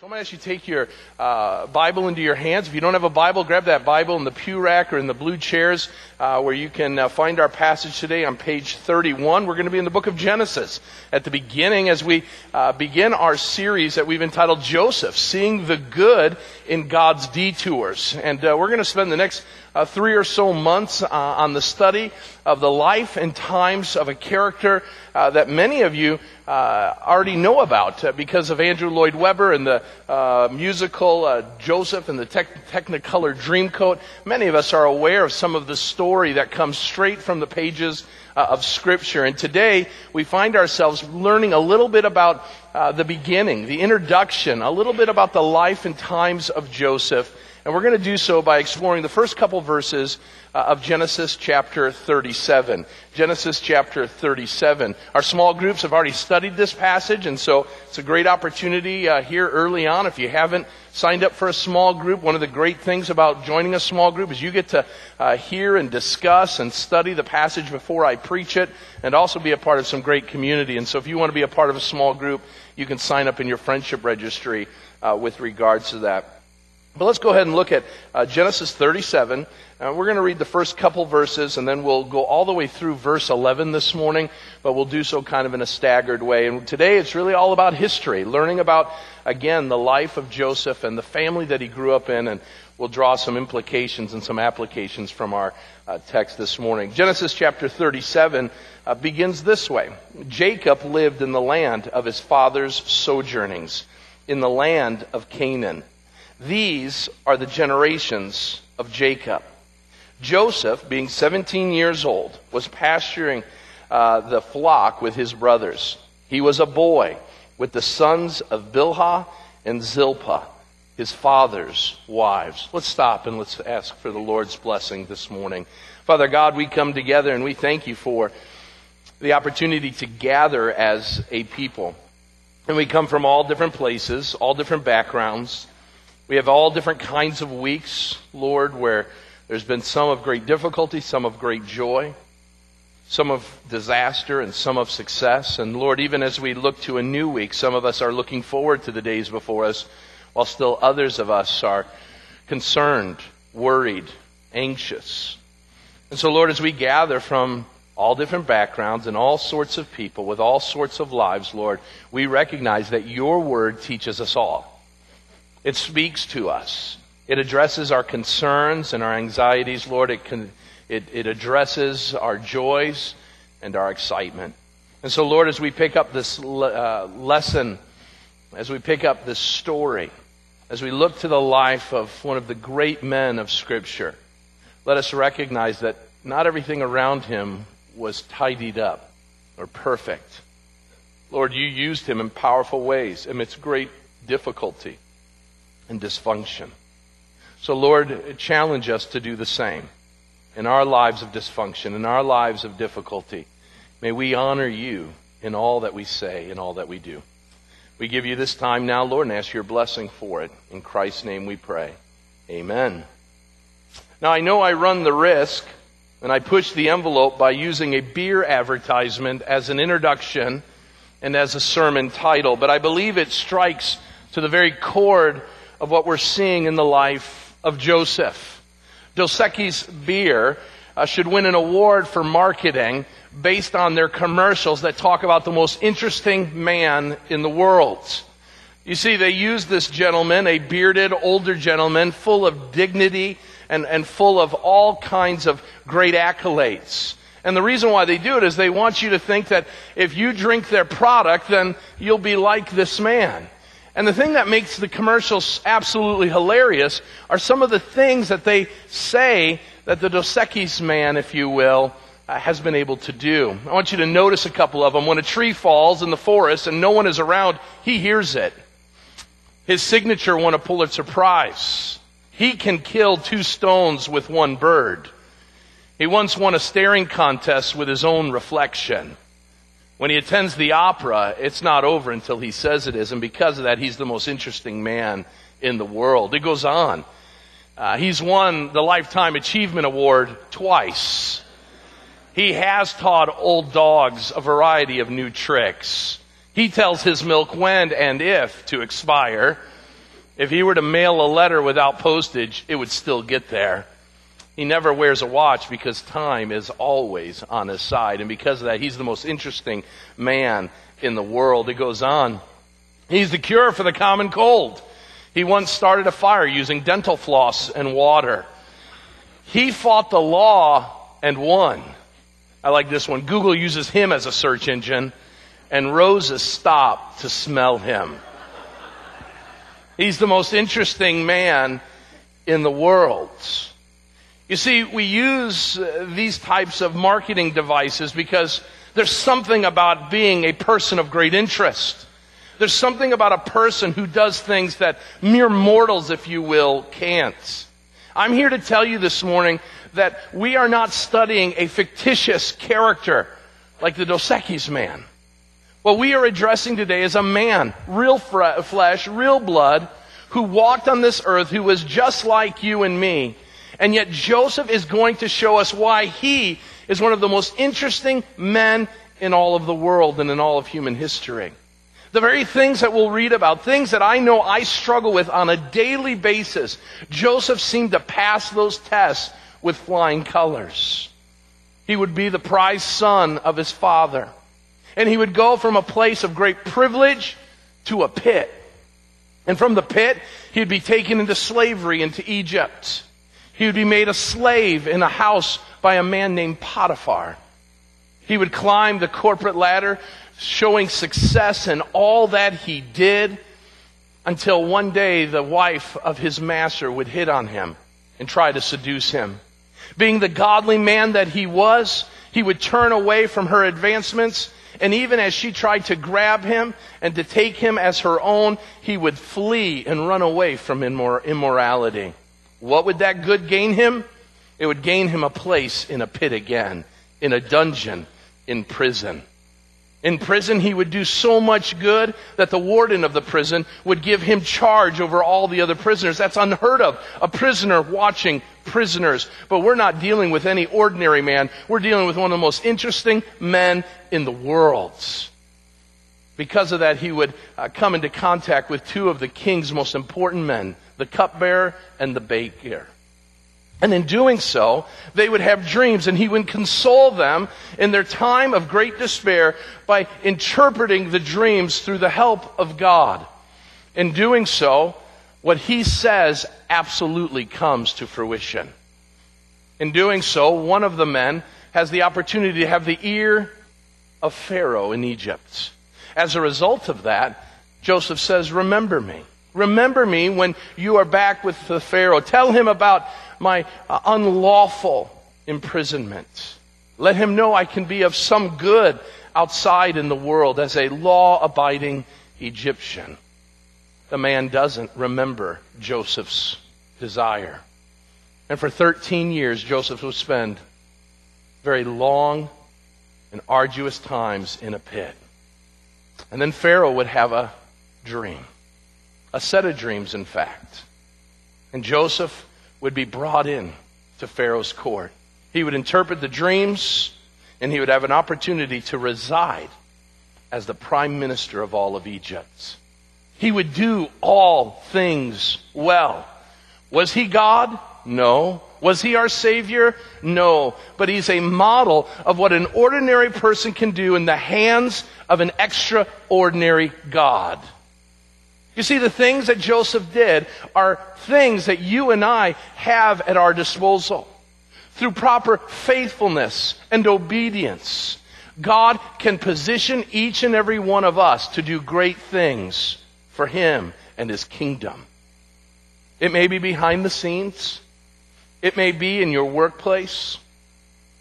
So I'm going to ask you to take your uh, Bible into your hands. If you don't have a Bible, grab that Bible in the pew rack or in the blue chairs uh, where you can uh, find our passage today on page 31. We're going to be in the book of Genesis at the beginning as we uh, begin our series that we've entitled Joseph, Seeing the Good in God's Detours. And uh, we're going to spend the next uh, three or so months uh, on the study of the life and times of a character uh, that many of you uh, already know about uh, because of Andrew Lloyd Webber and the uh, musical Joseph and the tech- Technicolor Dreamcoat. Many of us are aware of some of the story that comes straight from the pages of Scripture. And today we find ourselves learning a little bit about the beginning, the introduction, a little bit about the life and times of Joseph and we're going to do so by exploring the first couple verses uh, of Genesis chapter 37. Genesis chapter 37. Our small groups have already studied this passage, and so it's a great opportunity uh, here early on. If you haven't signed up for a small group, one of the great things about joining a small group is you get to uh, hear and discuss and study the passage before I preach it, and also be a part of some great community. And so if you want to be a part of a small group, you can sign up in your friendship registry with regards to that. But let's go ahead and look at uh, Genesis 37. Uh, we're going to read the first couple verses and then we'll go all the way through verse 11 this morning, but we'll do so kind of in a staggered way. And today it's really all about history, learning about, again, the life of Joseph and the family that he grew up in, and we'll draw some implications and some applications from our uh, text this morning. Genesis chapter 37 uh, begins this way Jacob lived in the land of his father's sojournings, in the land of Canaan. These are the generations of Jacob. Joseph, being 17 years old, was pasturing uh, the flock with his brothers. He was a boy with the sons of Bilhah and Zilpah, his father's wives. Let's stop and let's ask for the Lord's blessing this morning. Father God, we come together and we thank you for the opportunity to gather as a people. And we come from all different places, all different backgrounds. We have all different kinds of weeks, Lord, where there's been some of great difficulty, some of great joy, some of disaster, and some of success. And Lord, even as we look to a new week, some of us are looking forward to the days before us, while still others of us are concerned, worried, anxious. And so, Lord, as we gather from all different backgrounds and all sorts of people with all sorts of lives, Lord, we recognize that your word teaches us all. It speaks to us. It addresses our concerns and our anxieties, Lord. It, can, it, it addresses our joys and our excitement. And so, Lord, as we pick up this uh, lesson, as we pick up this story, as we look to the life of one of the great men of Scripture, let us recognize that not everything around him was tidied up or perfect. Lord, you used him in powerful ways amidst great difficulty and dysfunction. So, Lord, challenge us to do the same in our lives of dysfunction, in our lives of difficulty. May we honor you in all that we say, in all that we do. We give you this time now, Lord, and ask your blessing for it. In Christ's name we pray. Amen. Now, I know I run the risk, and I push the envelope by using a beer advertisement as an introduction and as a sermon title, but I believe it strikes to the very chord of what we're seeing in the life of Joseph. Dos Equis beer uh, should win an award for marketing based on their commercials that talk about the most interesting man in the world. You see, they use this gentleman, a bearded older gentleman, full of dignity and, and full of all kinds of great accolades. And the reason why they do it is they want you to think that if you drink their product, then you'll be like this man. And the thing that makes the commercials absolutely hilarious are some of the things that they say that the Dos Equis man, if you will, uh, has been able to do. I want you to notice a couple of them. When a tree falls in the forest and no one is around, he hears it. His signature won a Pulitzer Prize. He can kill two stones with one bird. He once won a staring contest with his own reflection. When he attends the opera, it's not over until he says it is, and because of that, he's the most interesting man in the world. It goes on. Uh, he's won the Lifetime Achievement Award twice. He has taught old dogs a variety of new tricks. He tells his milk when and if to expire. If he were to mail a letter without postage, it would still get there. He never wears a watch because time is always on his side. And because of that, he's the most interesting man in the world. It goes on. He's the cure for the common cold. He once started a fire using dental floss and water. He fought the law and won. I like this one. Google uses him as a search engine, and roses stop to smell him. He's the most interesting man in the world. You see, we use uh, these types of marketing devices because there's something about being a person of great interest. There's something about a person who does things that mere mortals, if you will, can't. I'm here to tell you this morning that we are not studying a fictitious character like the Dos Equis man. What we are addressing today is a man, real flesh, real blood, who walked on this earth, who was just like you and me. And yet Joseph is going to show us why he is one of the most interesting men in all of the world and in all of human history. The very things that we'll read about, things that I know I struggle with on a daily basis, Joseph seemed to pass those tests with flying colors. He would be the prized son of his father. And he would go from a place of great privilege to a pit. And from the pit, he'd be taken into slavery into Egypt. He would be made a slave in a house by a man named Potiphar. He would climb the corporate ladder showing success in all that he did until one day the wife of his master would hit on him and try to seduce him. Being the godly man that he was, he would turn away from her advancements, and even as she tried to grab him and to take him as her own, he would flee and run away from immorality. What would that good gain him? It would gain him a place in a pit again, in a dungeon, in prison. In prison, he would do so much good that the warden of the prison would give him charge over all the other prisoners. That's unheard of. A prisoner watching prisoners. But we're not dealing with any ordinary man. We're dealing with one of the most interesting men in the world. Because of that, he would uh, come into contact with two of the king's most important men, the cupbearer and the baker. And in doing so, they would have dreams, and he would console them in their time of great despair by interpreting the dreams through the help of God. In doing so, what he says absolutely comes to fruition. In doing so, one of the men has the opportunity to have the ear of Pharaoh in Egypt. As a result of that, Joseph says, Remember me. Remember me when you are back with the Pharaoh. Tell him about my uh, unlawful imprisonment. Let him know I can be of some good outside in the world as a law abiding Egyptian. The man doesn't remember Joseph's desire. And for 13 years, Joseph would spend very long and arduous times in a pit. And then Pharaoh would have a dream, a set of dreams, in fact. And Joseph would be brought in to Pharaoh's court. He would interpret the dreams, and he would have an opportunity to reside as the prime minister of all of Egypt. He would do all things well. Was he God? No. Was he our Savior? No. But he's a model of what an ordinary person can do in the hands of an extraordinary God. You see, the things that Joseph did are things that you and I have at our disposal. Through proper faithfulness and obedience, God can position each and every one of us to do great things for Him and His kingdom. It may be behind the scenes. It may be in your workplace.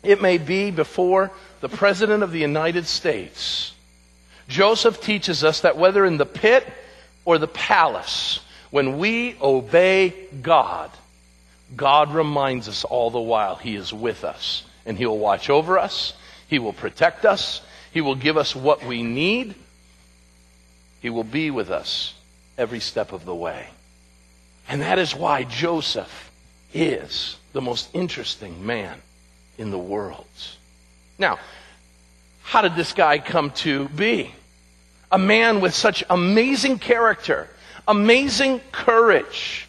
It may be before the President of the United States. Joseph teaches us that whether in the pit or the palace, when we obey God, God reminds us all the while He is with us and He'll watch over us. He will protect us. He will give us what we need. He will be with us every step of the way. And that is why Joseph is the most interesting man in the world. Now, how did this guy come to be? A man with such amazing character, amazing courage.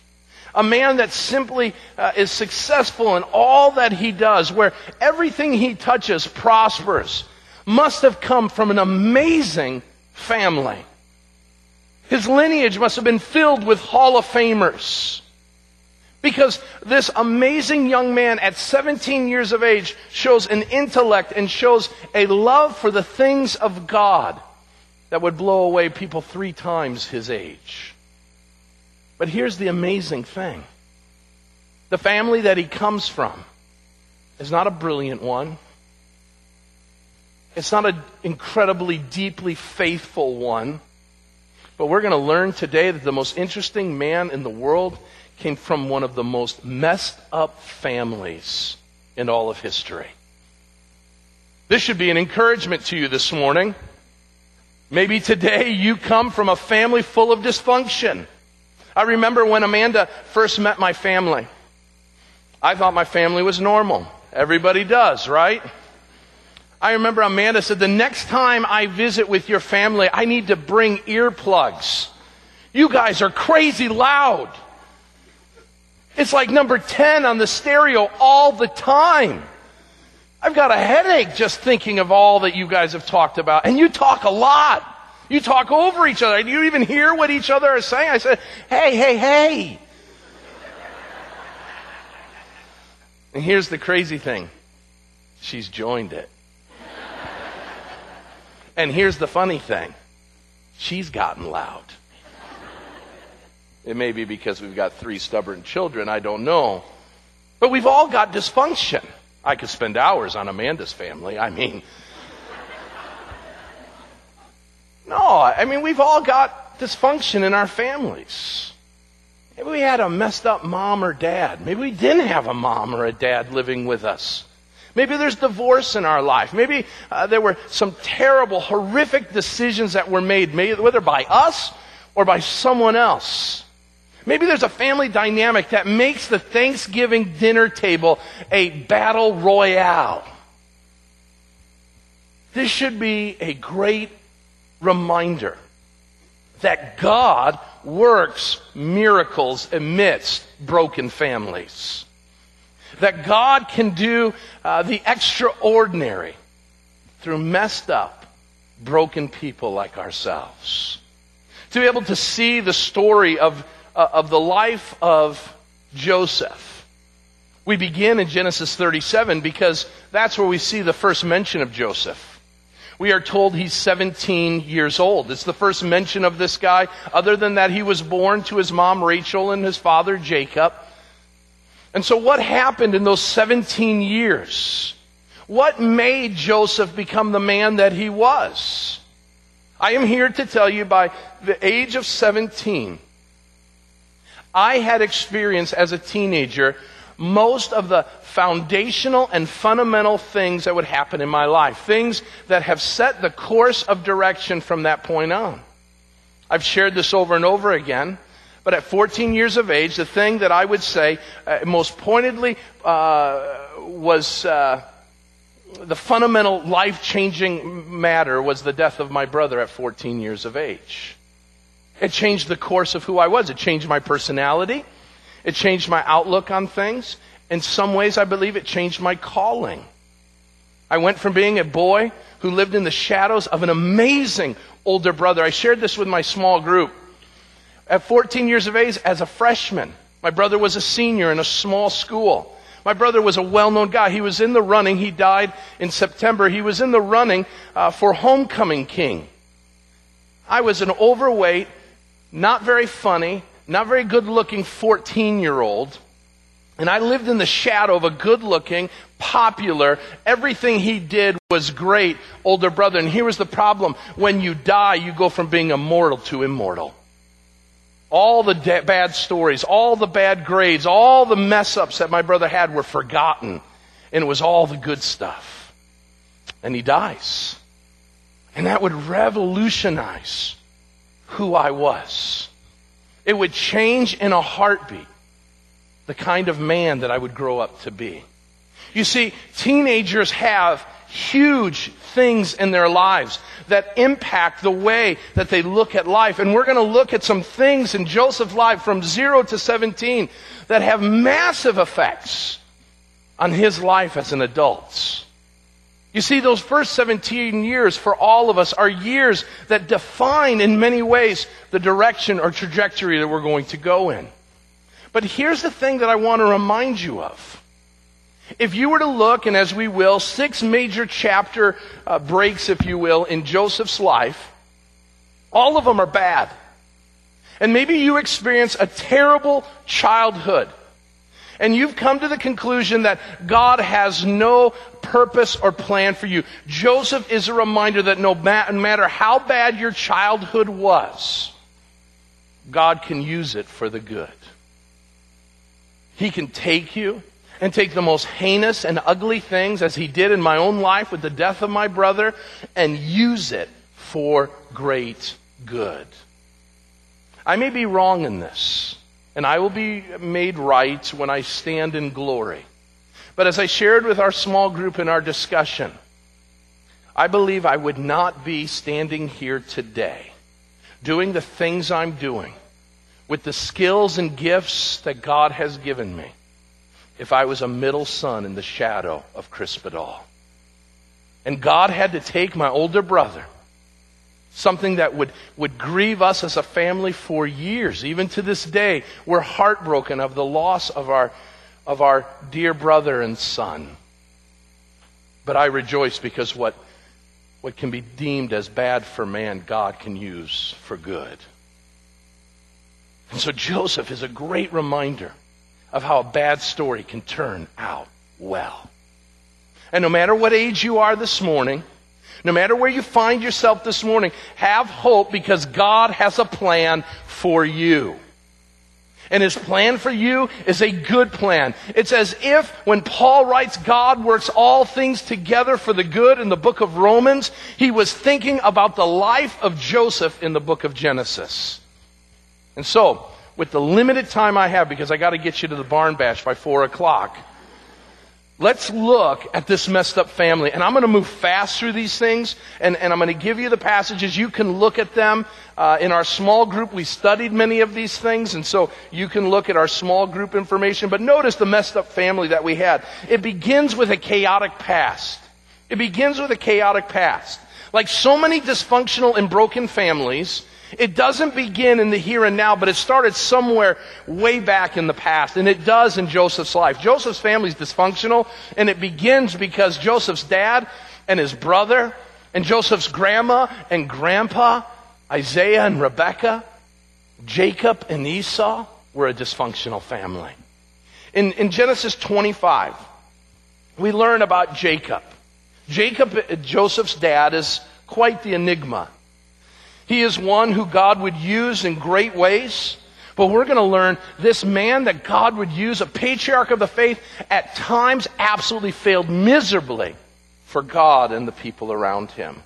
A man that simply uh, is successful in all that he does, where everything he touches prospers, must have come from an amazing family. His lineage must have been filled with Hall of Famers. Because this amazing young man at 17 years of age shows an intellect and shows a love for the things of God that would blow away people three times his age. But here's the amazing thing the family that he comes from is not a brilliant one. It's not an incredibly deeply faithful one. But we're going to learn today that the most interesting man in the world came from one of the most messed up families in all of history. This should be an encouragement to you this morning. Maybe today you come from a family full of dysfunction. I remember when Amanda first met my family. I thought my family was normal. Everybody does, right? I remember Amanda said, the next time I visit with your family, I need to bring earplugs. You guys are crazy loud. It's like number 10 on the stereo all the time. I've got a headache just thinking of all that you guys have talked about. And you talk a lot. You talk over each other. Do you even hear what each other are saying? I said, hey, hey, hey. And here's the crazy thing. She's joined it. And here's the funny thing. She's gotten loud. It may be because we've got three stubborn children, I don't know. But we've all got dysfunction. I could spend hours on Amanda's family. I mean, no, I mean, we've all got dysfunction in our families. Maybe we had a messed up mom or dad. Maybe we didn't have a mom or a dad living with us. Maybe there's divorce in our life. Maybe uh, there were some terrible, horrific decisions that were made, whether by us or by someone else. Maybe there's a family dynamic that makes the Thanksgiving dinner table a battle royale. This should be a great reminder that God works miracles amidst broken families. That God can do uh, the extraordinary through messed up, broken people like ourselves. To be able to see the story of uh, of the life of Joseph. We begin in Genesis 37 because that's where we see the first mention of Joseph. We are told he's 17 years old. It's the first mention of this guy. Other than that, he was born to his mom Rachel and his father Jacob. And so what happened in those 17 years? What made Joseph become the man that he was? I am here to tell you by the age of 17, I had experienced as a teenager most of the foundational and fundamental things that would happen in my life. Things that have set the course of direction from that point on. I've shared this over and over again. But at 14 years of age, the thing that I would say uh, most pointedly uh, was uh, the fundamental life changing matter was the death of my brother at 14 years of age. It changed the course of who I was. It changed my personality. It changed my outlook on things. In some ways, I believe it changed my calling. I went from being a boy who lived in the shadows of an amazing older brother. I shared this with my small group. At 14 years of age, as a freshman, my brother was a senior in a small school. My brother was a well-known guy. He was in the running. He died in September. He was in the running uh, for homecoming king. I was an overweight, not very funny, not very good looking 14 year old. And I lived in the shadow of a good looking, popular, everything he did was great older brother. And here was the problem. When you die, you go from being immortal to immortal. All the de- bad stories, all the bad grades, all the mess ups that my brother had were forgotten. And it was all the good stuff. And he dies. And that would revolutionize who I was. It would change in a heartbeat the kind of man that I would grow up to be. You see, teenagers have huge things in their lives that impact the way that they look at life. And we're going to look at some things in Joseph's life from 0 to 17 that have massive effects on his life as an adult. You see, those first 17 years for all of us are years that define in many ways the direction or trajectory that we're going to go in. But here's the thing that I want to remind you of. If you were to look, and as we will, six major chapter uh, breaks, if you will, in Joseph's life, all of them are bad. And maybe you experience a terrible childhood. And you've come to the conclusion that God has no purpose or plan for you. Joseph is a reminder that no matter how bad your childhood was, God can use it for the good. He can take you and take the most heinous and ugly things, as he did in my own life with the death of my brother, and use it for great good. I may be wrong in this, and I will be made right when I stand in glory. But as I shared with our small group in our discussion, I believe I would not be standing here today doing the things I'm doing with the skills and gifts that God has given me if I was a middle son in the shadow of Crispidal. And God had to take my older brother, something that would, would grieve us as a family for years. Even to this day, we're heartbroken of the loss of our, of our dear brother and son. But I rejoice because what, what can be deemed as bad for man, God can use for good. And so Joseph is a great reminder of how a bad story can turn out well. And no matter what age you are this morning, no matter where you find yourself this morning, have hope because God has a plan for you. And his plan for you is a good plan. It's as if when Paul writes God works all things together for the good in the book of Romans, he was thinking about the life of Joseph in the book of Genesis. And so, with the limited time I have, because I got to get you to the barn bash by four o'clock, let's look at this messed up family. And I'm going to move fast through these things, and, and I'm going to give you the passages. You can look at them. Uh, in our small group, we studied many of these things, and so you can look at our small group information. But notice the messed up family that we had. It begins with a chaotic past. It begins with a chaotic past. Like so many dysfunctional and broken families, it doesn't begin in the here and now, but it started somewhere way back in the past. And it does in Joseph's life. Joseph's family is dysfunctional, and it begins because Joseph's dad and his brother, and Joseph's grandma and grandpa, Isaiah and Rebekah, Jacob and Esau, were a dysfunctional family. In, in Genesis 25, we learn about Jacob. Jacob, Joseph's dad, is quite the enigma. He is one who God would use in great ways. But we're going to learn this man that God would use, a patriarch of the faith, at times absolutely failed miserably for God and the people around him.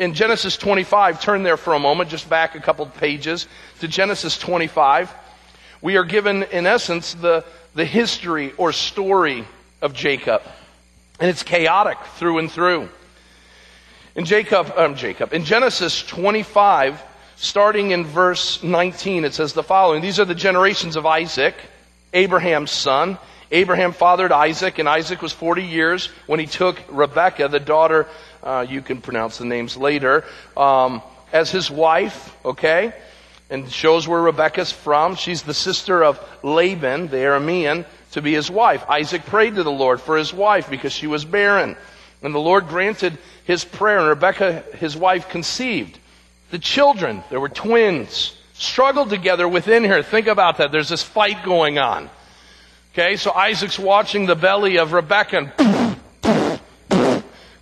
In Genesis 25, turn there for a moment, just back a couple pages to Genesis 25. We are given, in essence, the, the history or story of Jacob. And it's chaotic through and through. In Jacob, um, Jacob, in Genesis 25, starting in verse 19, it says the following. These are the generations of Isaac, Abraham's son. Abraham fathered Isaac, and Isaac was 40 years when he took Rebekah, the daughter, uh, you can pronounce the names later, um, as his wife, okay? And shows where Rebekah's from. She's the sister of Laban, the Aramean, to be his wife. Isaac prayed to the Lord for his wife because she was barren. And the Lord granted his prayer, and Rebekah, his wife, conceived. The children, there were twins, struggled together within her. Think about that. There's this fight going on. Okay, so Isaac's watching the belly of Rebekah and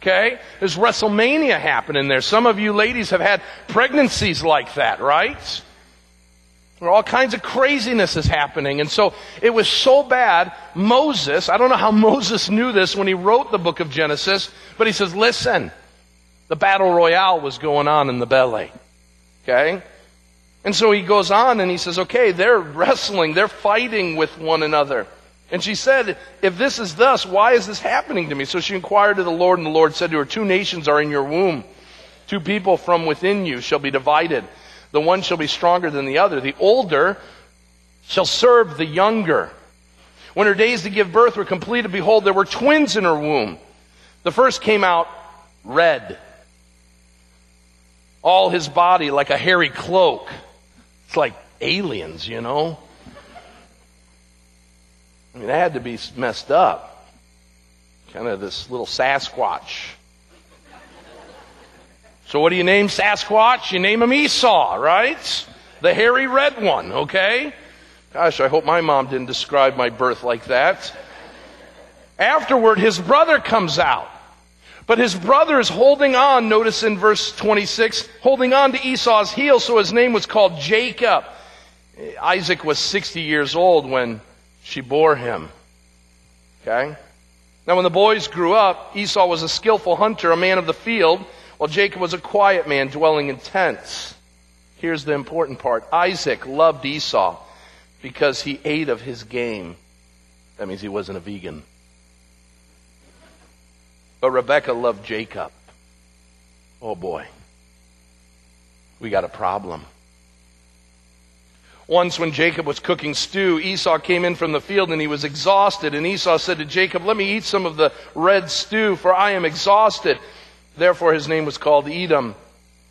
Okay? There's WrestleMania happening there. Some of you ladies have had pregnancies like that, right? Where all kinds of craziness is happening. And so it was so bad, Moses, I don't know how Moses knew this when he wrote the book of Genesis, but he says, listen, the battle royale was going on in the belly. Okay? And so he goes on and he says, okay, they're wrestling, they're fighting with one another. And she said, If this is thus, why is this happening to me? So she inquired of the Lord, and the Lord said to her, Two nations are in your womb. Two people from within you shall be divided. The one shall be stronger than the other. The older shall serve the younger. When her days to give birth were completed, behold, there were twins in her womb. The first came out red. All his body like a hairy cloak. It's like aliens, you know? I mean, that had to be messed up. Kind of this little Sasquatch. So what do you name Sasquatch? You name him Esau, right? The hairy red one, okay? Gosh, I hope my mom didn't describe my birth like that. Afterward, his brother comes out. But his brother is holding on, notice in verse 26, holding on to Esau's heel, so his name was called Jacob. Isaac was 60 years old when she bore him. Okay? Now, when the boys grew up, Esau was a skillful hunter, a man of the field, while Jacob was a quiet man dwelling in tents. Here's the important part Isaac loved Esau because he ate of his game. That means he wasn't a vegan. But Rebecca loved Jacob. Oh boy. We got a problem. Once when Jacob was cooking stew, Esau came in from the field and he was exhausted. And Esau said to Jacob, Let me eat some of the red stew, for I am exhausted. Therefore his name was called Edom.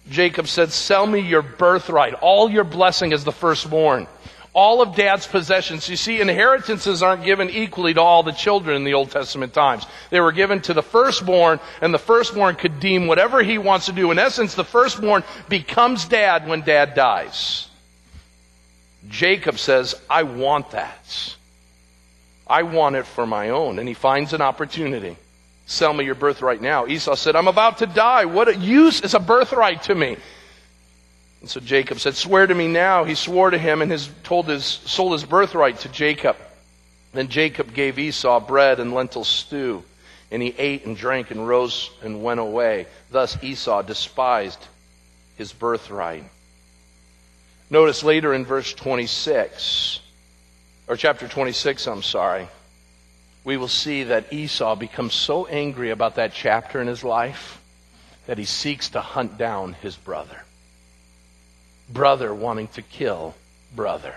Jacob said, Sell me your birthright, all your blessing as the firstborn all of dad's possessions. You see, inheritances aren't given equally to all the children in the Old Testament times. They were given to the firstborn, and the firstborn could deem whatever he wants to do. In essence, the firstborn becomes dad when dad dies. Jacob says, I want that. I want it for my own. And he finds an opportunity. Sell me your birthright now. Esau said, I'm about to die. What use is a birthright to me? And so Jacob said, Swear to me now. He swore to him and his, told his, sold his birthright to Jacob. Then Jacob gave Esau bread and lentil stew, and he ate and drank and rose and went away. Thus Esau despised his birthright. Notice later in verse 26, or chapter 26, I'm sorry, we will see that Esau becomes so angry about that chapter in his life that he seeks to hunt down his brother brother wanting to kill brother.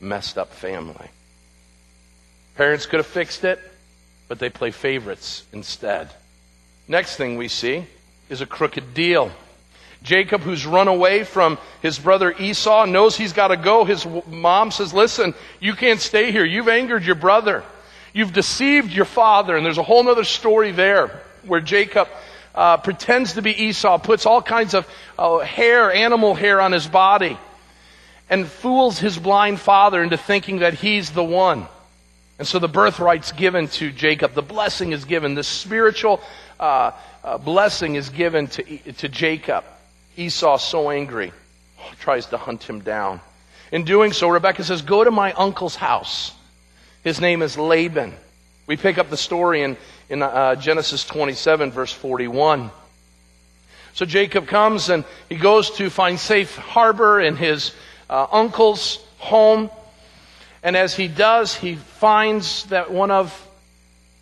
Messed up family. Parents could have fixed it, but they play favorites instead. Next thing we see is a crooked deal. Jacob, who's run away from his brother Esau, knows he's got to go. His mom says, Listen, you can't stay here. You've angered your brother. You've deceived your father. And there's a whole other story there where Jacob uh, pretends to be Esau, puts all kinds of uh, hair, animal hair on his body, and fools his blind father into thinking that he's the one. And so the birthright's given to Jacob. The blessing is given. The spiritual uh, uh blessing is given to, to Jacob. Esau, so angry, tries to hunt him down. In doing so, Rebecca says, Go to my uncle's house. His name is Laban. We pick up the story in, in uh, Genesis 27, verse 41. So Jacob comes and he goes to find safe harbor in his uh, uncle's home. And as he does, he finds that one of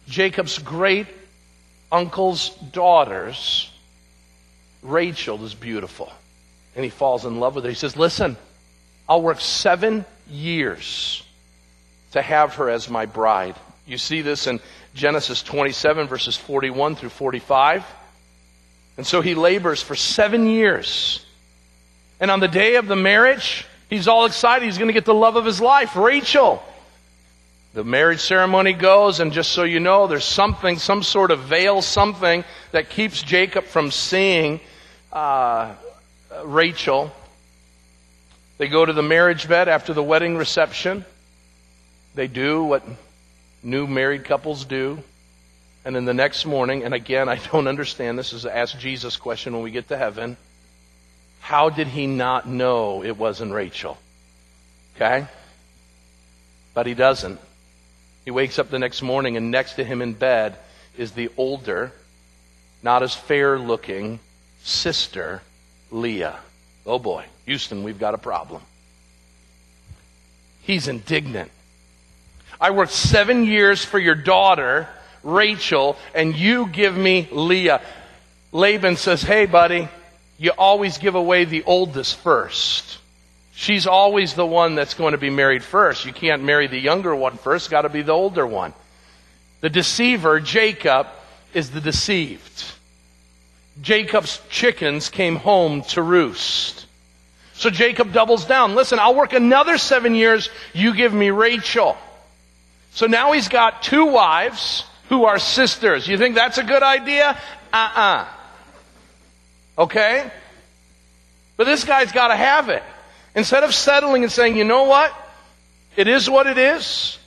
Jacob's great uncle's daughters, Rachel, is beautiful. And he falls in love with her. He says, Listen, I'll work seven years to have her as my bride. You see this in Genesis 27, verses 41 through 45. And so he labors for seven years. And on the day of the marriage, he's all excited. He's going to get the love of his life, Rachel. The marriage ceremony goes, and just so you know, there's something, some sort of veil, something that keeps Jacob from seeing uh, Rachel. They go to the marriage bed after the wedding reception. They do what new married couples do. And then the next morning, and again, I don't understand this is the ask Jesus question when we get to heaven. How did he not know it wasn't Rachel? Okay? But he doesn't. He wakes up the next morning and next to him in bed is the older, not as fair looking sister, Leah. Oh boy, Houston, we've got a problem. He's indignant. I worked seven years for your daughter, Rachel, and you give me Leah. Laban says, Hey, buddy, you always give away the oldest first. She's always the one that's going to be married first. You can't marry the younger one first, got to be the older one. The deceiver, Jacob, is the deceived. Jacob's chickens came home to roost. So Jacob doubles down. Listen, I'll work another seven years. You give me Rachel. So now he's got two wives who are sisters. You think that's a good idea? Uh-uh. Okay? But this guy's got to have it. Instead of settling and saying, you know what? It is what it is.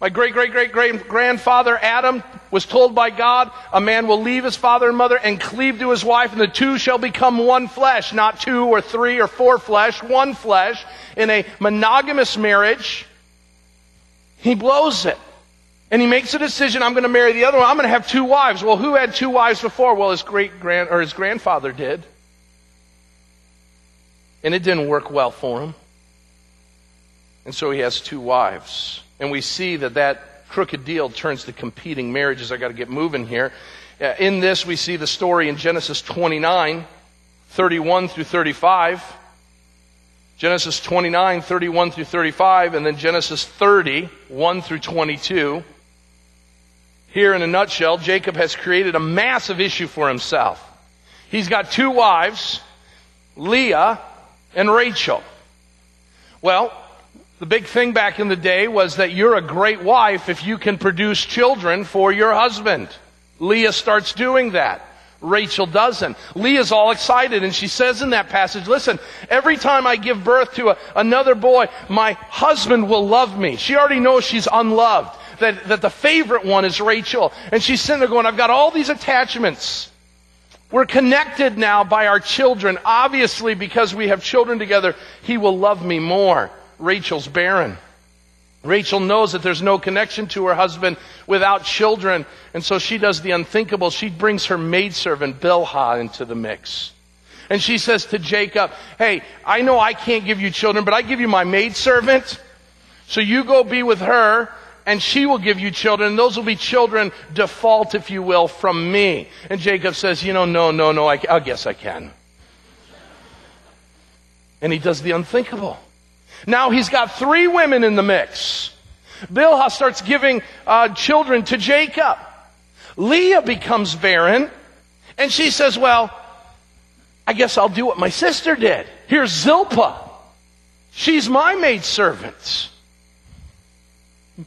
My great, great, great, great grandfather Adam was told by God, a man will leave his father and mother and cleave to his wife, and the two shall become one flesh, not two or three or four flesh, one flesh. In a monogamous marriage, he blows it. And he makes a decision, I'm going to marry the other one. I'm going to have two wives. Well, who had two wives before? Well, his great grand, or his grandfather did. And it didn't work well for him. And so he has two wives. And we see that that crooked deal turns to competing marriages. I got to get moving here. Uh, in this, we see the story in Genesis 29, 31 through 35. Genesis 29, 31 through 35, and then Genesis 30, 1 through 22. Here, in a nutshell, Jacob has created a massive issue for himself. He's got two wives, Leah and Rachel. Well, the big thing back in the day was that you're a great wife if you can produce children for your husband. Leah starts doing that. Rachel doesn't. Leah's all excited and she says in that passage, listen, every time I give birth to a, another boy, my husband will love me. She already knows she's unloved. That, that the favorite one is Rachel. And she's sitting there going, I've got all these attachments. We're connected now by our children. Obviously, because we have children together, he will love me more. Rachel's barren. Rachel knows that there's no connection to her husband without children, and so she does the unthinkable. She brings her maidservant Bilhah into the mix. And she says to Jacob, Hey, I know I can't give you children, but I give you my maidservant. So you go be with her, and she will give you children, and those will be children default, if you will, from me. And Jacob says, you know, no, no, no, I, I guess I can. And he does the unthinkable. Now he's got three women in the mix. Bilhah starts giving uh, children to Jacob. Leah becomes barren, and she says, well, I guess I'll do what my sister did. Here's Zilpah. She's my maidservant.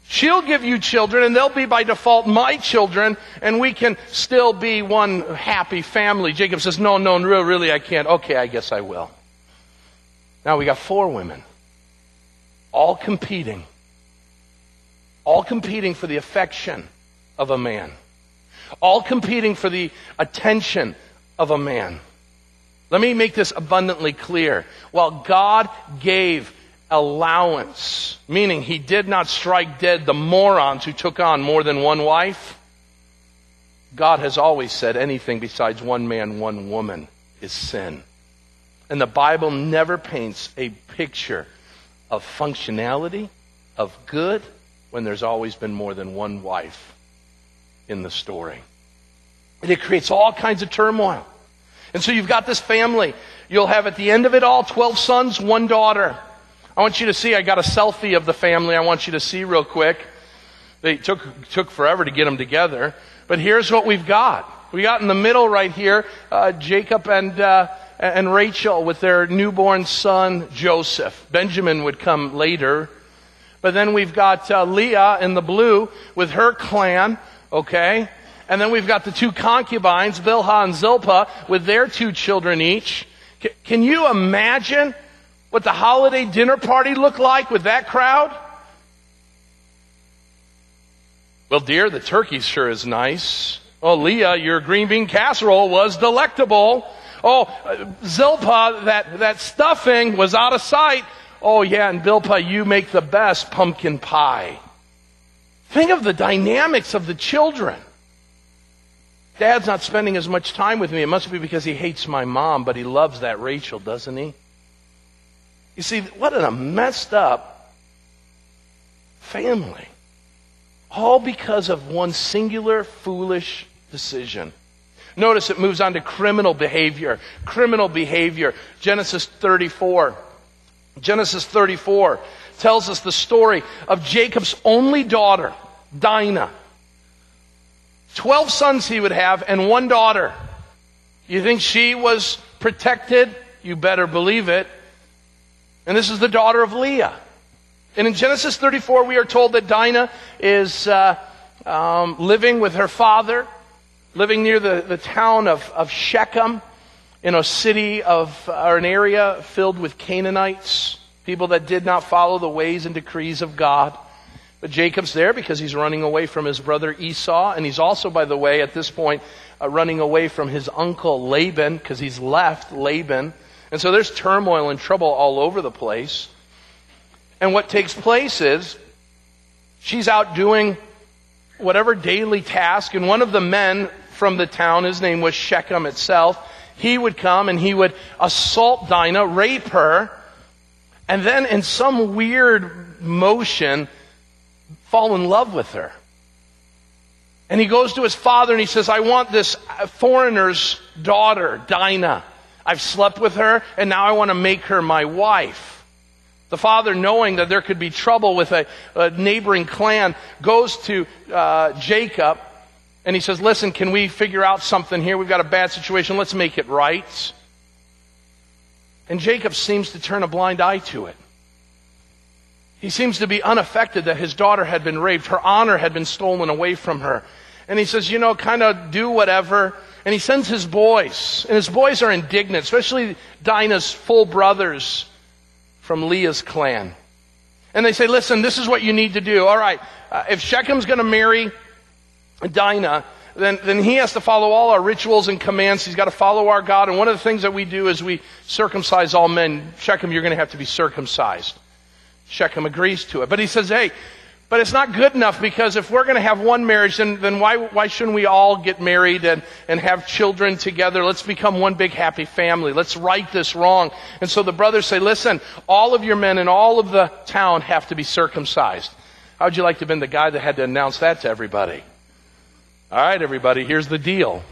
She'll give you children, and they'll be by default my children, and we can still be one happy family. Jacob says, No, no, no, really, I can't. Okay, I guess I will. Now we got four women, all competing, all competing for the affection of a man, all competing for the attention of a man. Let me make this abundantly clear. While God gave allowance, meaning he did not strike dead the morons who took on more than one wife. God has always said anything besides one man, one woman is sin. And the Bible never paints a picture of functionality, of good, when there's always been more than one wife in the story. And it creates all kinds of turmoil. And so you've got this family. You'll have at the end of it all 12 sons, one daughter. I want you to see, I got a selfie of the family I want you to see real quick. They took, took forever to get them together. But here's what we've got. We got in the middle right here, uh, Jacob and, uh, and Rachel with their newborn son, Joseph. Benjamin would come later. But then we've got uh, Leah in the blue with her clan, okay? And then we've got the two concubines, Bilhah and Zilpah, with their two children each. C- can you imagine what the holiday dinner party looked like with that crowd? Well, dear, the turkey sure is nice. Oh, Leah, your green bean casserole was delectable. Oh, uh, Zilpah, that, that stuffing was out of sight. Oh, yeah, and Bilpah, you make the best pumpkin pie. Think of the dynamics of the children. Dad's not spending as much time with me. It must be because he hates my mom, but he loves that Rachel, doesn't he? You see, what a messed up family. All because of one singular foolish decision. Notice it moves on to criminal behavior. Criminal behavior. Genesis 34. Genesis 34 tells us the story of Jacob's only daughter, Dinah. Twelve sons he would have and one daughter. You think she was protected? You better believe it. And this is the daughter of Leah. And in Genesis 34, we are told that Dinah is uh, um, living with her father, living near the, the town of, of Shechem, in a city of, or an area filled with Canaanites, people that did not follow the ways and decrees of God. But Jacob's there because he's running away from his brother Esau, and he's also, by the way, at this point, uh, running away from his uncle Laban because he's left Laban. And so there's turmoil and trouble all over the place. And what takes place is she's out doing whatever daily task, and one of the men from the town, his name was Shechem itself, he would come and he would assault Dinah, rape her, and then in some weird motion, fall in love with her. And he goes to his father and he says, I want this foreigner's daughter, Dinah. I've slept with her and now I want to make her my wife. The father, knowing that there could be trouble with a, a neighboring clan, goes to uh, Jacob and he says, Listen, can we figure out something here? We've got a bad situation. Let's make it right. And Jacob seems to turn a blind eye to it. He seems to be unaffected that his daughter had been raped. Her honor had been stolen away from her. And he says, you know, kind of do whatever. And he sends his boys. And his boys are indignant, especially Dinah's full brothers from Leah's clan. And they say, listen, this is what you need to do. All right, uh, if Shechem's going to marry Dinah, then, then he has to follow all our rituals and commands. He's got to follow our God. And one of the things that we do is we circumcise all men. Shechem, you're going to have to be circumcised. Shechem agrees to it. But he says, hey, but it's not good enough because if we're going to have one marriage, then, then why, why shouldn't we all get married and, and have children together? Let's become one big happy family. Let's right this wrong. And so the brothers say, listen, all of your men in all of the town have to be circumcised. How would you like to have been the guy that had to announce that to everybody? All right, everybody, here's the deal.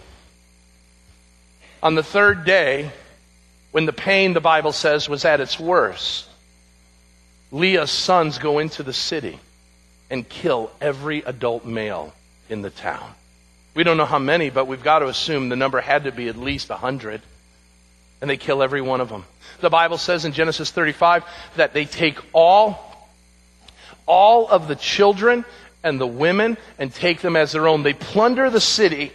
On the third day, when the pain, the Bible says, was at its worst, Leah's sons go into the city and kill every adult male in the town. We don't know how many, but we've got to assume the number had to be at least a hundred. And they kill every one of them. The Bible says in Genesis 35 that they take all, all of the children and the women and take them as their own. They plunder the city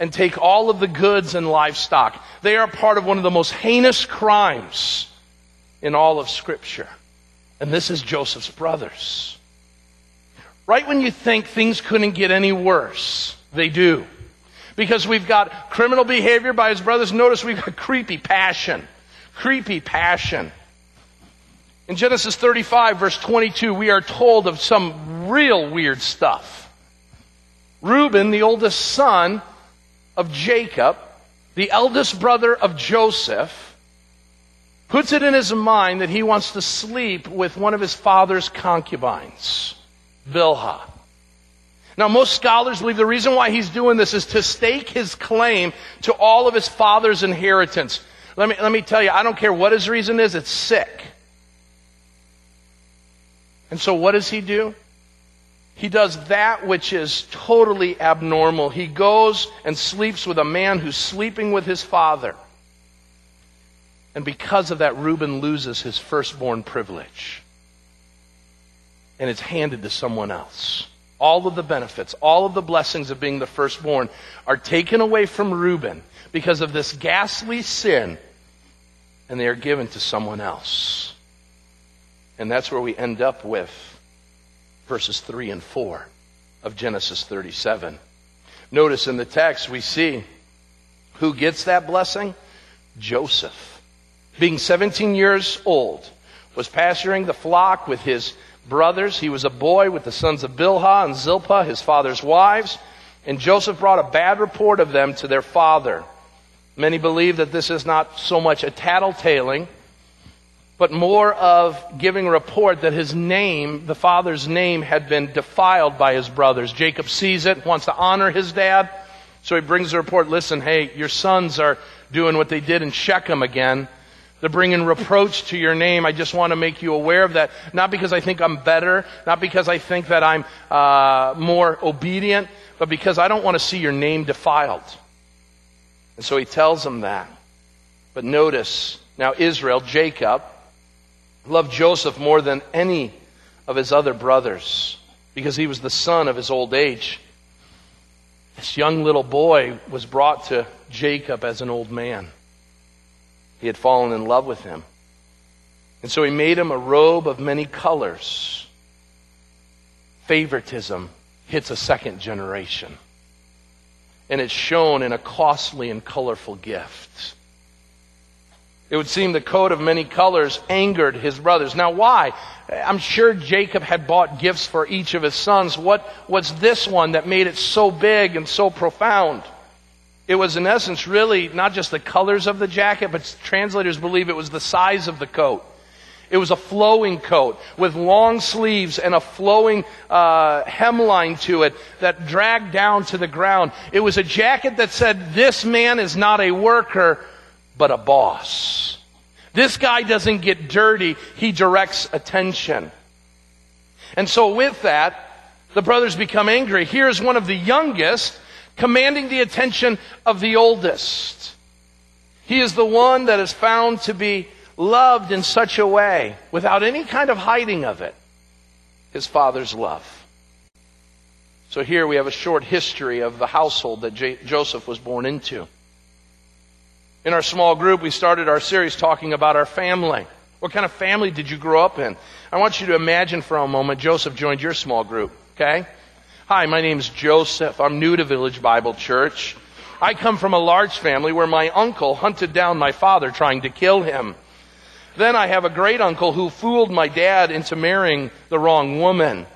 and take all of the goods and livestock. They are part of one of the most heinous crimes in all of Scripture. And this is Joseph's brothers. Right when you think things couldn't get any worse, they do. Because we've got criminal behavior by his brothers. Notice we've got creepy passion. Creepy passion. In Genesis 35, verse 22, we are told of some real weird stuff. Reuben, the oldest son of Jacob, the eldest brother of Joseph, puts it in his mind that he wants to sleep with one of his father's concubines, Bilhah. Now, most scholars believe the reason why he's doing this is to stake his claim to all of his father's inheritance. Let me, let me tell you, I don't care what his reason is, it's sick. And so, what does he do? He does that which is totally abnormal. He goes and sleeps with a man who's sleeping with his father. And because of that, Reuben loses his firstborn privilege. And it's handed to someone else. All of the benefits, all of the blessings of being the firstborn are taken away from Reuben because of this ghastly sin, and they are given to someone else. And that's where we end up with verses 3 and 4 of Genesis 37. Notice in the text we see who gets that blessing? Joseph being 17 years old, was pasturing the flock with his brothers. He was a boy with the sons of Bilhah and Zilpah, his father's wives, and Joseph brought a bad report of them to their father. Many believe that this is not so much a tattletaling but more of giving a report that his name, the father's name, had been defiled by his brothers. Jacob sees it, wants to honor his dad, so he brings a report listen, hey, your sons are doing what they did in Shechem again. They're bringing reproach to your name. I just want to make you aware of that. Not because I think I'm better, not because I think that I'm uh, more obedient, but because I don't want to see your name defiled. And so he tells them that. But notice, now Israel, Jacob, loved Joseph more than any of his other brothers because he was the son of his old age. This young little boy was brought to Jacob as an old man. He had fallen in love with him. And so he made him a robe of many colors. Favoritism hits a second generation. And it's shown in a costly and colorful gift. It would seem the coat of many colors angered his brothers. Now, why? I'm sure Jacob had bought gifts for each of his sons. What was this one that made it so big and so profound? It was, in essence, really not just the colors of the jacket, but translators believe it was the size of the coat. It was a flowing coat with long sleeves and a flowing uh, hemline to it that dragged down to the ground. It was a jacket that said, This man is not a worker, but a boss. This guy doesn't get dirty, he directs attention. And so, with that, the brothers become angry. Here's one of the youngest commanding the attention of the oldest. He is the one that is found to be loved in such a way, without any kind of hiding of it, his father's love. So here we have a short history of the household that J- Joseph was born into. In our small group, we started our series talking about our family. What kind of family did you grow up in? I want you to imagine for a moment Joseph joined your small group, okay? Hi, my name is Joseph. I'm new to Village Bible Church. I come from a large family where my uncle hunted down my father trying to kill him. Then I have a great uncle who fooled my dad into marrying the wrong woman.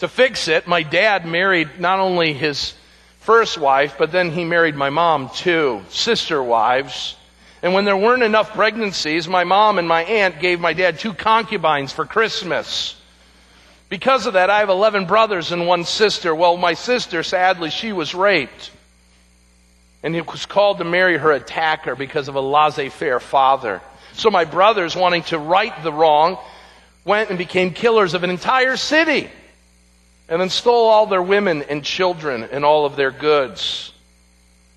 To fix it, my dad married not only his first wife, but then he married my mom too, sister wives. And when there weren't enough pregnancies, my mom and my aunt gave my dad two concubines for Christmas. Because of that, I have 11 brothers and one sister. Well, my sister, sadly, she was raped. And he was called to marry her attacker because of a laissez faire father. So my brothers, wanting to right the wrong, went and became killers of an entire city. And then stole all their women and children and all of their goods.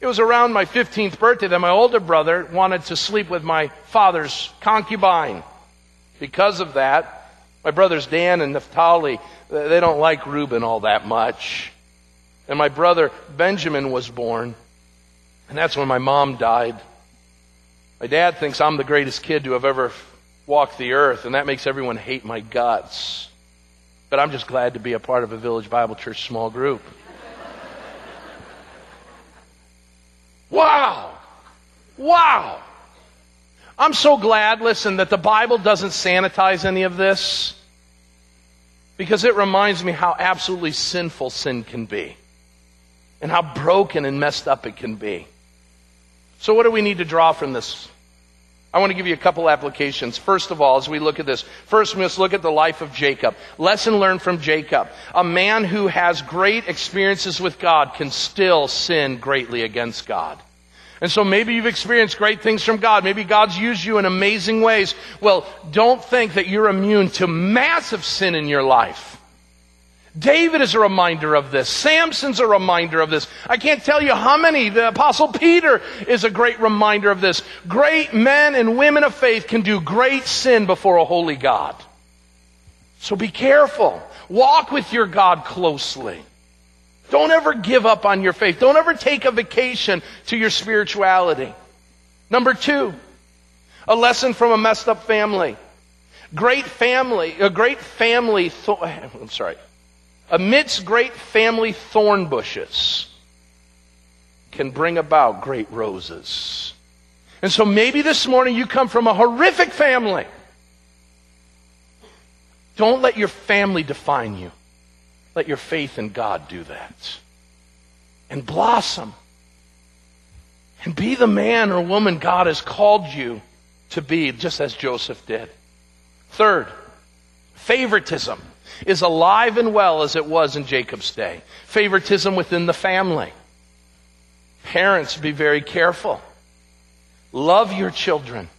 It was around my 15th birthday that my older brother wanted to sleep with my father's concubine. Because of that, my brothers Dan and Naphtali, they don't like Reuben all that much. And my brother Benjamin was born. And that's when my mom died. My dad thinks I'm the greatest kid to have ever walked the earth, and that makes everyone hate my guts. But I'm just glad to be a part of a Village Bible Church small group. Wow! Wow! I'm so glad, listen, that the Bible doesn't sanitize any of this because it reminds me how absolutely sinful sin can be and how broken and messed up it can be. So, what do we need to draw from this? I want to give you a couple applications. First of all, as we look at this, first we must look at the life of Jacob. Lesson learned from Jacob. A man who has great experiences with God can still sin greatly against God. And so maybe you've experienced great things from God. Maybe God's used you in amazing ways. Well, don't think that you're immune to massive sin in your life. David is a reminder of this. Samson's a reminder of this. I can't tell you how many. The apostle Peter is a great reminder of this. Great men and women of faith can do great sin before a holy God. So be careful. Walk with your God closely. Don't ever give up on your faith. Don't ever take a vacation to your spirituality. Number two, a lesson from a messed up family. Great family, a great family, th- I'm sorry, amidst great family thorn bushes can bring about great roses. And so maybe this morning you come from a horrific family. Don't let your family define you. Let your faith in God do that. And blossom. And be the man or woman God has called you to be just as Joseph did. Third, favoritism is alive and well as it was in Jacob's day. Favoritism within the family. Parents, be very careful. Love your children.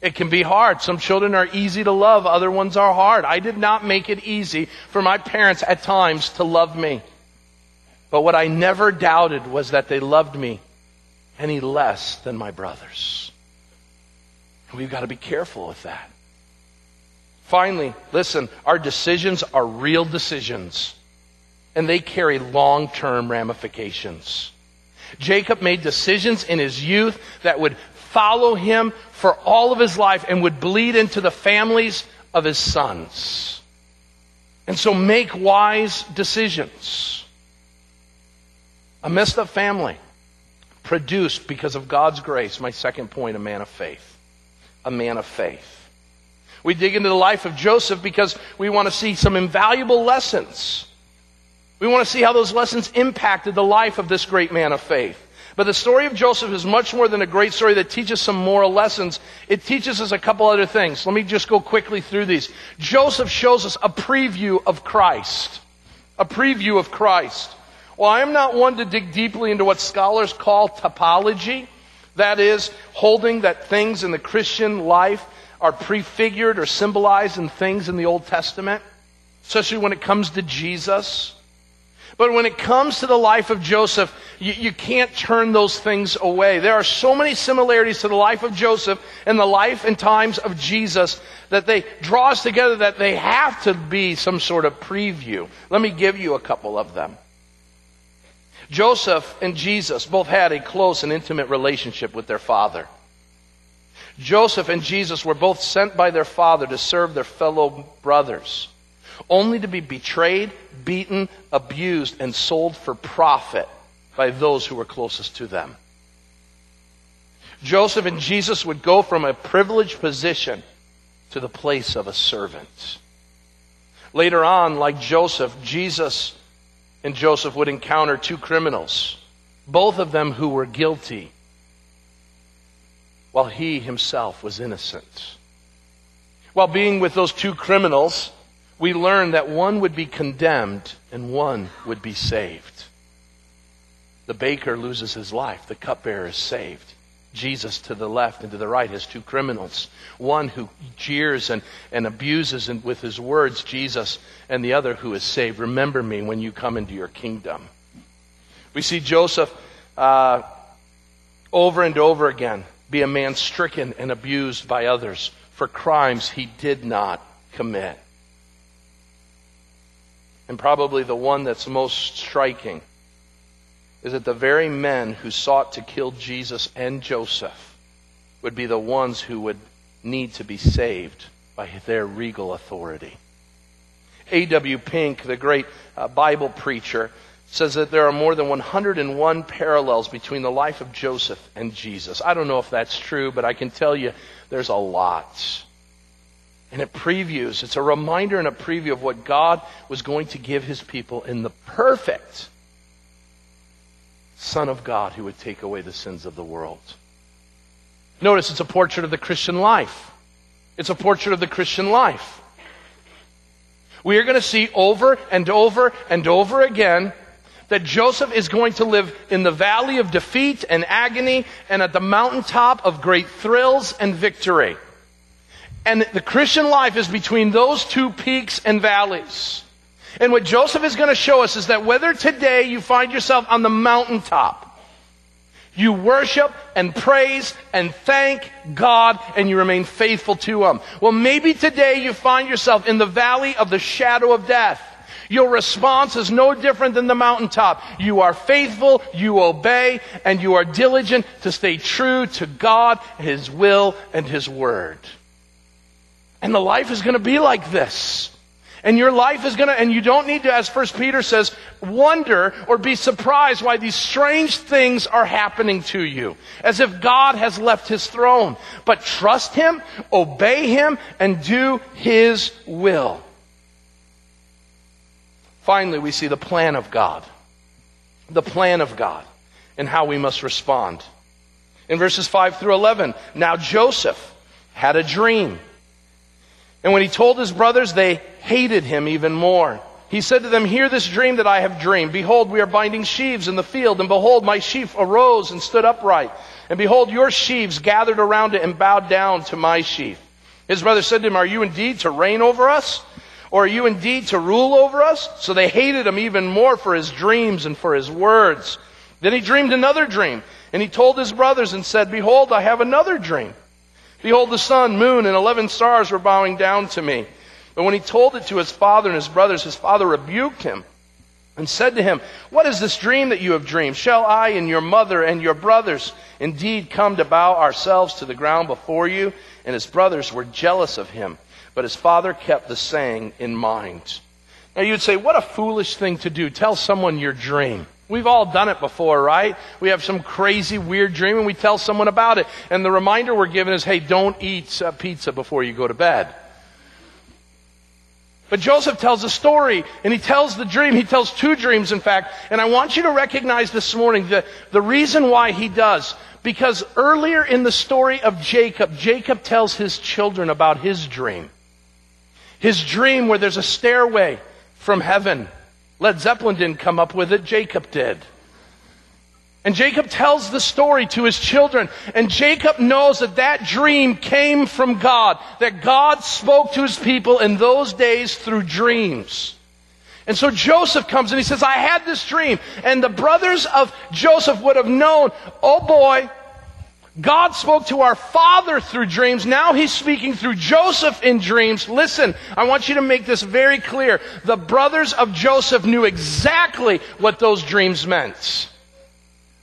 It can be hard. Some children are easy to love, other ones are hard. I did not make it easy for my parents at times to love me. But what I never doubted was that they loved me any less than my brothers. We've got to be careful with that. Finally, listen, our decisions are real decisions, and they carry long term ramifications. Jacob made decisions in his youth that would follow him for all of his life and would bleed into the families of his sons. And so make wise decisions. A messed up family produced because of God's grace, my second point, a man of faith. A man of faith. We dig into the life of Joseph because we want to see some invaluable lessons. We want to see how those lessons impacted the life of this great man of faith. But the story of Joseph is much more than a great story that teaches some moral lessons. It teaches us a couple other things. Let me just go quickly through these. Joseph shows us a preview of Christ. A preview of Christ. Well, I am not one to dig deeply into what scholars call typology. That is, holding that things in the Christian life are prefigured or symbolized in things in the Old Testament, especially when it comes to Jesus. But when it comes to the life of Joseph, you, you, can't turn those things away. There are so many similarities to the life of Joseph and the life and times of Jesus that they draw us together that they have to be some sort of preview. Let me give you a couple of them. Joseph and Jesus both had a close and intimate relationship with their father. Joseph and Jesus were both sent by their father to serve their fellow brothers only to be betrayed, beaten, abused, and sold for profit by those who were closest to them. Joseph and Jesus would go from a privileged position to the place of a servant. Later on, like Joseph, Jesus and Joseph would encounter two criminals, both of them who were guilty, while he himself was innocent. While being with those two criminals, we learn that one would be condemned and one would be saved. The baker loses his life, the cupbearer is saved. Jesus to the left and to the right has two criminals. One who jeers and, and abuses and with his words Jesus, and the other who is saved. Remember me when you come into your kingdom. We see Joseph uh, over and over again be a man stricken and abused by others for crimes he did not commit. And probably the one that's most striking is that the very men who sought to kill Jesus and Joseph would be the ones who would need to be saved by their regal authority. A.W. Pink, the great uh, Bible preacher, says that there are more than 101 parallels between the life of Joseph and Jesus. I don't know if that's true, but I can tell you there's a lot. And it previews, it's a reminder and a preview of what God was going to give his people in the perfect Son of God who would take away the sins of the world. Notice it's a portrait of the Christian life. It's a portrait of the Christian life. We are going to see over and over and over again that Joseph is going to live in the valley of defeat and agony and at the mountaintop of great thrills and victory. And the Christian life is between those two peaks and valleys. And what Joseph is going to show us is that whether today you find yourself on the mountaintop, you worship and praise and thank God and you remain faithful to Him. Well, maybe today you find yourself in the valley of the shadow of death. Your response is no different than the mountaintop. You are faithful, you obey, and you are diligent to stay true to God, His will, and His word. And the life is going to be like this. And your life is going to, and you don't need to, as First Peter says, wonder or be surprised why these strange things are happening to you. As if God has left his throne. But trust him, obey him, and do his will. Finally, we see the plan of God. The plan of God and how we must respond. In verses 5 through 11, now Joseph, had a dream. And when he told his brothers, they hated him even more. He said to them, Hear this dream that I have dreamed. Behold, we are binding sheaves in the field, and behold, my sheaf arose and stood upright. And behold, your sheaves gathered around it and bowed down to my sheaf. His brother said to him, Are you indeed to reign over us? Or are you indeed to rule over us? So they hated him even more for his dreams and for his words. Then he dreamed another dream, and he told his brothers and said, Behold, I have another dream. Behold, the sun, moon, and eleven stars were bowing down to me. But when he told it to his father and his brothers, his father rebuked him and said to him, What is this dream that you have dreamed? Shall I and your mother and your brothers indeed come to bow ourselves to the ground before you? And his brothers were jealous of him, but his father kept the saying in mind. Now you'd say, What a foolish thing to do. Tell someone your dream. We've all done it before, right? We have some crazy, weird dream and we tell someone about it. And the reminder we're given is, hey, don't eat uh, pizza before you go to bed. But Joseph tells a story, and he tells the dream. He tells two dreams, in fact. And I want you to recognize this morning the, the reason why he does. Because earlier in the story of Jacob, Jacob tells his children about his dream. His dream where there's a stairway from heaven Led Zeppelin didn't come up with it, Jacob did. And Jacob tells the story to his children. And Jacob knows that that dream came from God. That God spoke to his people in those days through dreams. And so Joseph comes and he says, I had this dream. And the brothers of Joseph would have known, oh boy, God spoke to our father through dreams. Now he's speaking through Joseph in dreams. Listen, I want you to make this very clear. The brothers of Joseph knew exactly what those dreams meant.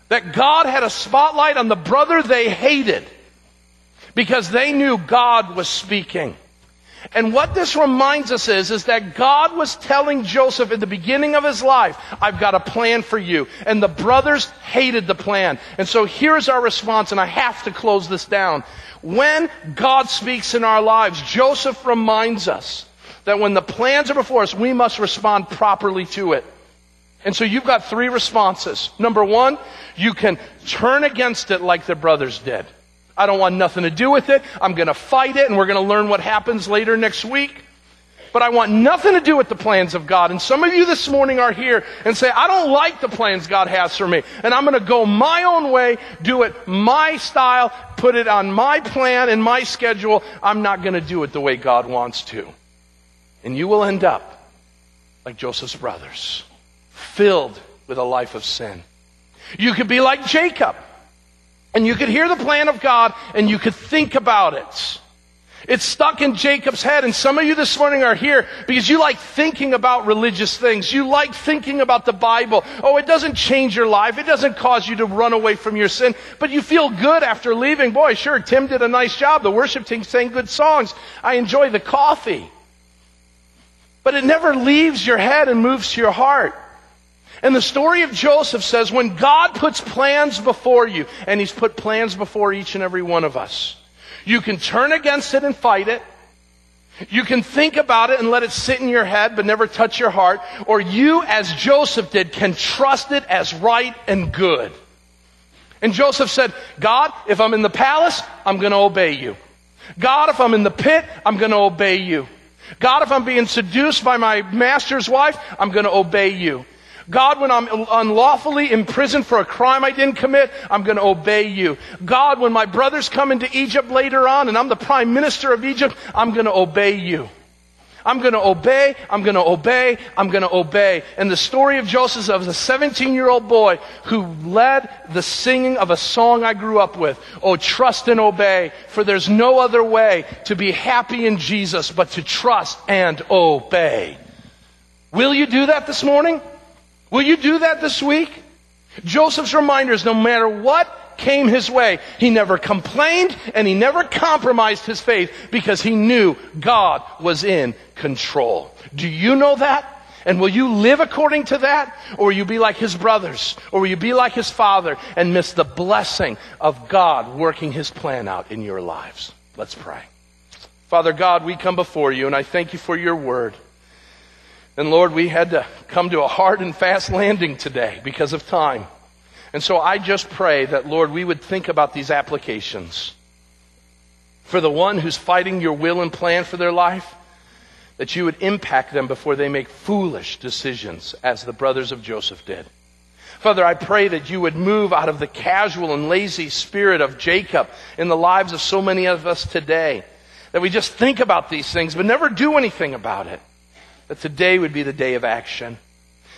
That God had a spotlight on the brother they hated because they knew God was speaking. And what this reminds us is, is that God was telling Joseph at the beginning of his life, I've got a plan for you. And the brothers hated the plan. And so here's our response, and I have to close this down. When God speaks in our lives, Joseph reminds us that when the plans are before us, we must respond properly to it. And so you've got three responses. Number one, you can turn against it like the brothers did. I don't want nothing to do with it. I'm going to fight it, and we're going to learn what happens later next week. But I want nothing to do with the plans of God. And some of you this morning are here and say, I don't like the plans God has for me. And I'm going to go my own way, do it my style, put it on my plan and my schedule. I'm not going to do it the way God wants to. And you will end up like Joseph's brothers, filled with a life of sin. You could be like Jacob and you could hear the plan of God and you could think about it. It's stuck in Jacob's head, and some of you this morning are here because you like thinking about religious things. You like thinking about the Bible. Oh, it doesn't change your life. It doesn't cause you to run away from your sin, but you feel good after leaving. Boy, sure, Tim did a nice job. The worship team sang good songs. I enjoy the coffee. But it never leaves your head and moves to your heart. And the story of Joseph says when God puts plans before you, and He's put plans before each and every one of us, you can turn against it and fight it. You can think about it and let it sit in your head but never touch your heart. Or you, as Joseph did, can trust it as right and good. And Joseph said, God, if I'm in the palace, I'm going to obey you. God, if I'm in the pit, I'm going to obey you. God, if I'm being seduced by my master's wife, I'm going to obey you. God, when I'm unlawfully imprisoned for a crime I didn't commit, I'm going to obey you. God, when my brothers come into Egypt later on and I'm the prime minister of Egypt, I'm going to obey you. I'm going to obey, I'm going to obey, I'm going to obey. And the story of Joseph of a 17 year old boy who led the singing of a song I grew up with. Oh, trust and obey, for there's no other way to be happy in Jesus but to trust and obey. Will you do that this morning? Will you do that this week? Joseph's reminders, no matter what came his way, he never complained and he never compromised his faith because he knew God was in control. Do you know that? And will you live according to that? Or will you be like his brothers? Or will you be like his father and miss the blessing of God working his plan out in your lives? Let's pray. Father God, we come before you and I thank you for your word. And Lord, we had to come to a hard and fast landing today because of time. And so I just pray that, Lord, we would think about these applications. for the one who's fighting your will and plan for their life, that you would impact them before they make foolish decisions, as the brothers of Joseph did. Father, I pray that you would move out of the casual and lazy spirit of Jacob in the lives of so many of us today. That we just think about these things but never do anything about it. That today would be the day of action.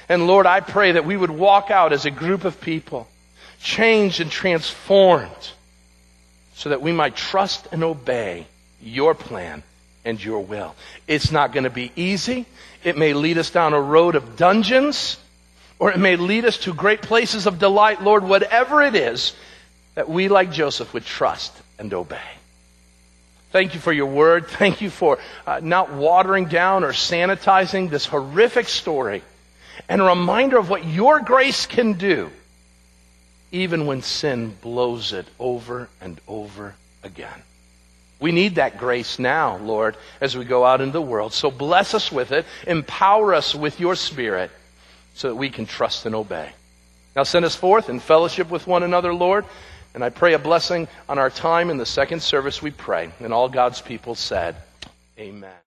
And Lord, I pray that we would walk out as a group of people, changed and transformed, so that we might trust and obey your plan and your will. It's not going to be easy. It may lead us down a road of dungeons or it may lead us to great places of delight. Lord, whatever it is, that we, like Joseph, would trust and obey. Thank you for your word. Thank you for uh, not watering down or sanitizing this horrific story and a reminder of what your grace can do, even when sin blows it over and over again. We need that grace now, Lord, as we go out into the world. So bless us with it. Empower us with your spirit so that we can trust and obey. Now send us forth in fellowship with one another, Lord. And I pray a blessing on our time in the second service, we pray. And all God's people said, Amen.